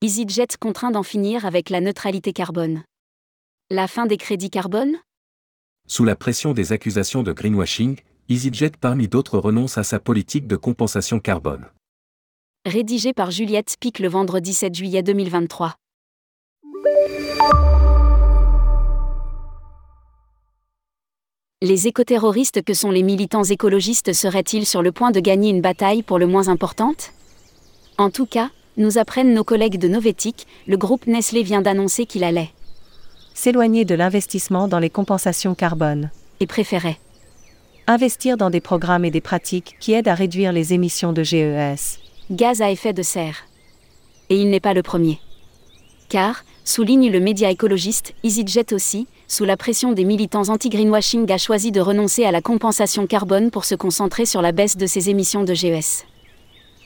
EasyJet contraint d'en finir avec la neutralité carbone. La fin des crédits carbone? Sous la pression des accusations de greenwashing, EasyJet parmi d'autres renonce à sa politique de compensation carbone. Rédigé par Juliette Spic le vendredi 7 juillet 2023. Les écoterroristes que sont les militants écologistes seraient-ils sur le point de gagner une bataille pour le moins importante? En tout cas, nous apprennent nos collègues de Novetic, le groupe Nestlé vient d'annoncer qu'il allait s'éloigner de l'investissement dans les compensations carbone et préférait investir dans des programmes et des pratiques qui aident à réduire les émissions de GES, gaz à effet de serre. Et il n'est pas le premier. Car, souligne le média écologiste, EasyJet aussi, sous la pression des militants anti-greenwashing a choisi de renoncer à la compensation carbone pour se concentrer sur la baisse de ses émissions de GES.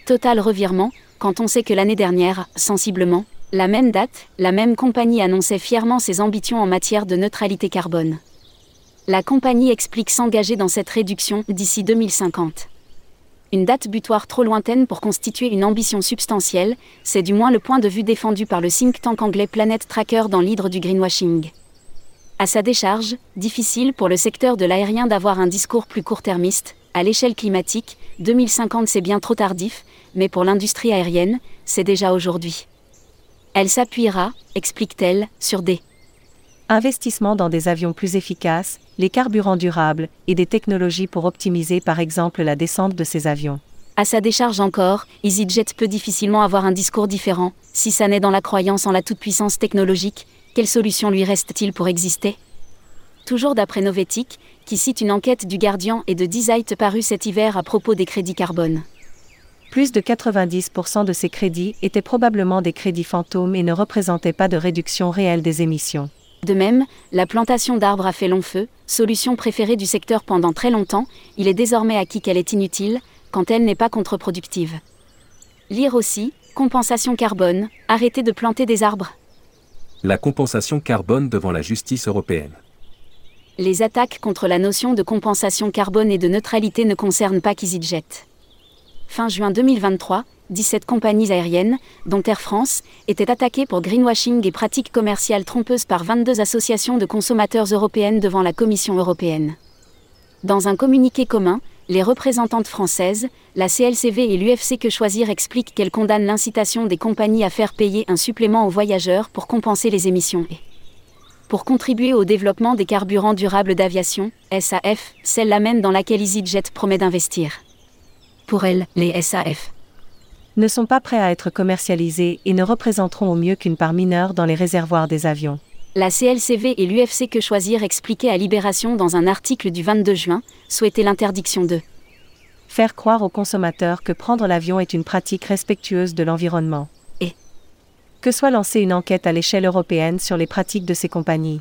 Total revirement, quand on sait que l'année dernière, sensiblement, la même date, la même compagnie annonçait fièrement ses ambitions en matière de neutralité carbone. La compagnie explique s'engager dans cette réduction d'ici 2050. Une date butoir trop lointaine pour constituer une ambition substantielle, c'est du moins le point de vue défendu par le think tank anglais Planet Tracker dans l'hydre du greenwashing. À sa décharge, difficile pour le secteur de l'aérien d'avoir un discours plus court-termiste, à l'échelle climatique, 2050 c'est bien trop tardif, mais pour l'industrie aérienne, c'est déjà aujourd'hui. Elle s'appuiera, explique-t-elle, sur des investissements dans des avions plus efficaces, les carburants durables, et des technologies pour optimiser par exemple la descente de ces avions. À sa décharge encore, EasyJet peut difficilement avoir un discours différent, si ça n'est dans la croyance en la toute-puissance technologique, quelle solution lui reste-t-il pour exister? Toujours d'après Novetic, qui cite une enquête du Guardian et de Dizite parue cet hiver à propos des crédits carbone. Plus de 90% de ces crédits étaient probablement des crédits fantômes et ne représentaient pas de réduction réelle des émissions. De même, la plantation d'arbres a fait long feu, solution préférée du secteur pendant très longtemps, il est désormais acquis qu'elle est inutile, quand elle n'est pas contre-productive. Lire aussi, compensation carbone, arrêtez de planter des arbres. La compensation carbone devant la justice européenne les attaques contre la notion de compensation carbone et de neutralité ne concernent pas qu'EasyJet. Fin juin 2023, 17 compagnies aériennes, dont Air France, étaient attaquées pour greenwashing et pratiques commerciales trompeuses par 22 associations de consommateurs européennes devant la Commission européenne. Dans un communiqué commun, les représentantes françaises, la CLCV et l'UFC Que Choisir expliquent qu'elles condamnent l'incitation des compagnies à faire payer un supplément aux voyageurs pour compenser les émissions pour contribuer au développement des carburants durables d'aviation, SAF, celle-là même dans laquelle EasyJet promet d'investir. Pour elle, les SAF ne sont pas prêts à être commercialisés et ne représenteront au mieux qu'une part mineure dans les réservoirs des avions. La CLCV et l'UFC Que Choisir expliquaient à Libération dans un article du 22 juin, souhaiter l'interdiction de faire croire aux consommateurs que prendre l'avion est une pratique respectueuse de l'environnement que soit lancée une enquête à l'échelle européenne sur les pratiques de ces compagnies.